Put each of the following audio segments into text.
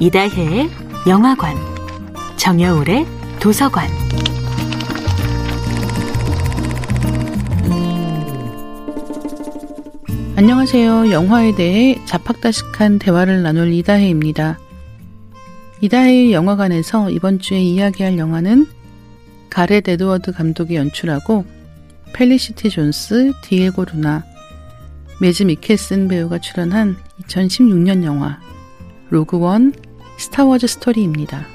이다혜의 영화관, 정여울의 도서관. 안녕하세요. 영화에 대해 잡학다식한 대화를 나눌 이다혜입니다. 이다혜의 영화관에서 이번 주에 이야기할 영화는 가렛 에드워드 감독이 연출하고 펠리시티 존스, 디에고 루나, 매즈 미켈슨 배우가 출연한 2016년 영화 로그원 스타워즈 스토리입니다.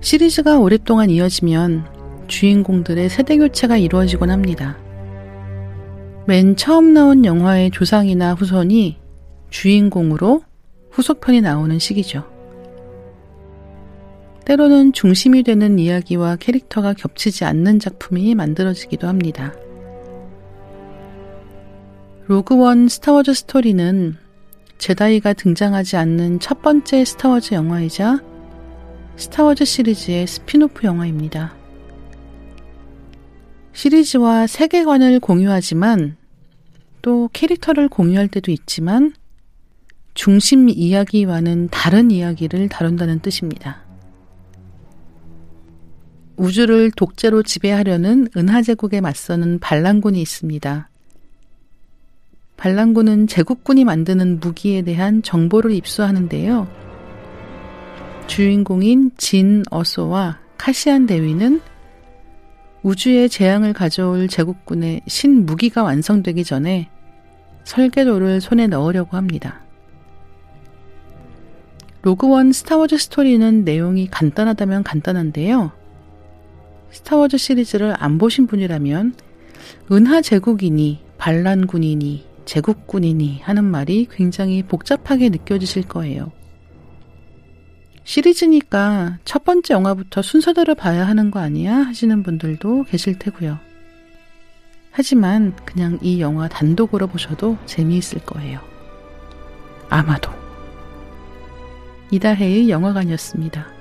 시리즈가 오랫동안 이어지면 주인공들의 세대 교체가 이루어지곤 합니다. 맨 처음 나온 영화의 조상이나 후손이 주인공으로 후속편이 나오는 시기죠. 때로는 중심이 되는 이야기와 캐릭터가 겹치지 않는 작품이 만들어지기도 합니다. 로그원 스타워즈 스토리는 제다이가 등장하지 않는 첫 번째 스타워즈 영화이자 스타워즈 시리즈의 스피노프 영화입니다. 시리즈와 세계관을 공유하지만 또 캐릭터를 공유할 때도 있지만 중심 이야기와는 다른 이야기를 다룬다는 뜻입니다. 우주를 독재로 지배하려는 은하제국에 맞서는 반란군이 있습니다. 반란군은 제국군이 만드는 무기에 대한 정보를 입수하는데요. 주인공인 진 어소와 카시안 대위는 우주의 재앙을 가져올 제국군의 신무기가 완성되기 전에 설계도를 손에 넣으려고 합니다. 로그원 스타워즈 스토리는 내용이 간단하다면 간단한데요. 스타워즈 시리즈를 안 보신 분이라면 은하 제국이니 반란군이니 제국군이니 하는 말이 굉장히 복잡하게 느껴지실 거예요. 시리즈니까 첫 번째 영화부터 순서대로 봐야 하는 거 아니야? 하시는 분들도 계실 테고요. 하지만 그냥 이 영화 단독으로 보셔도 재미있을 거예요. 아마도. 이다혜의 영화관이었습니다.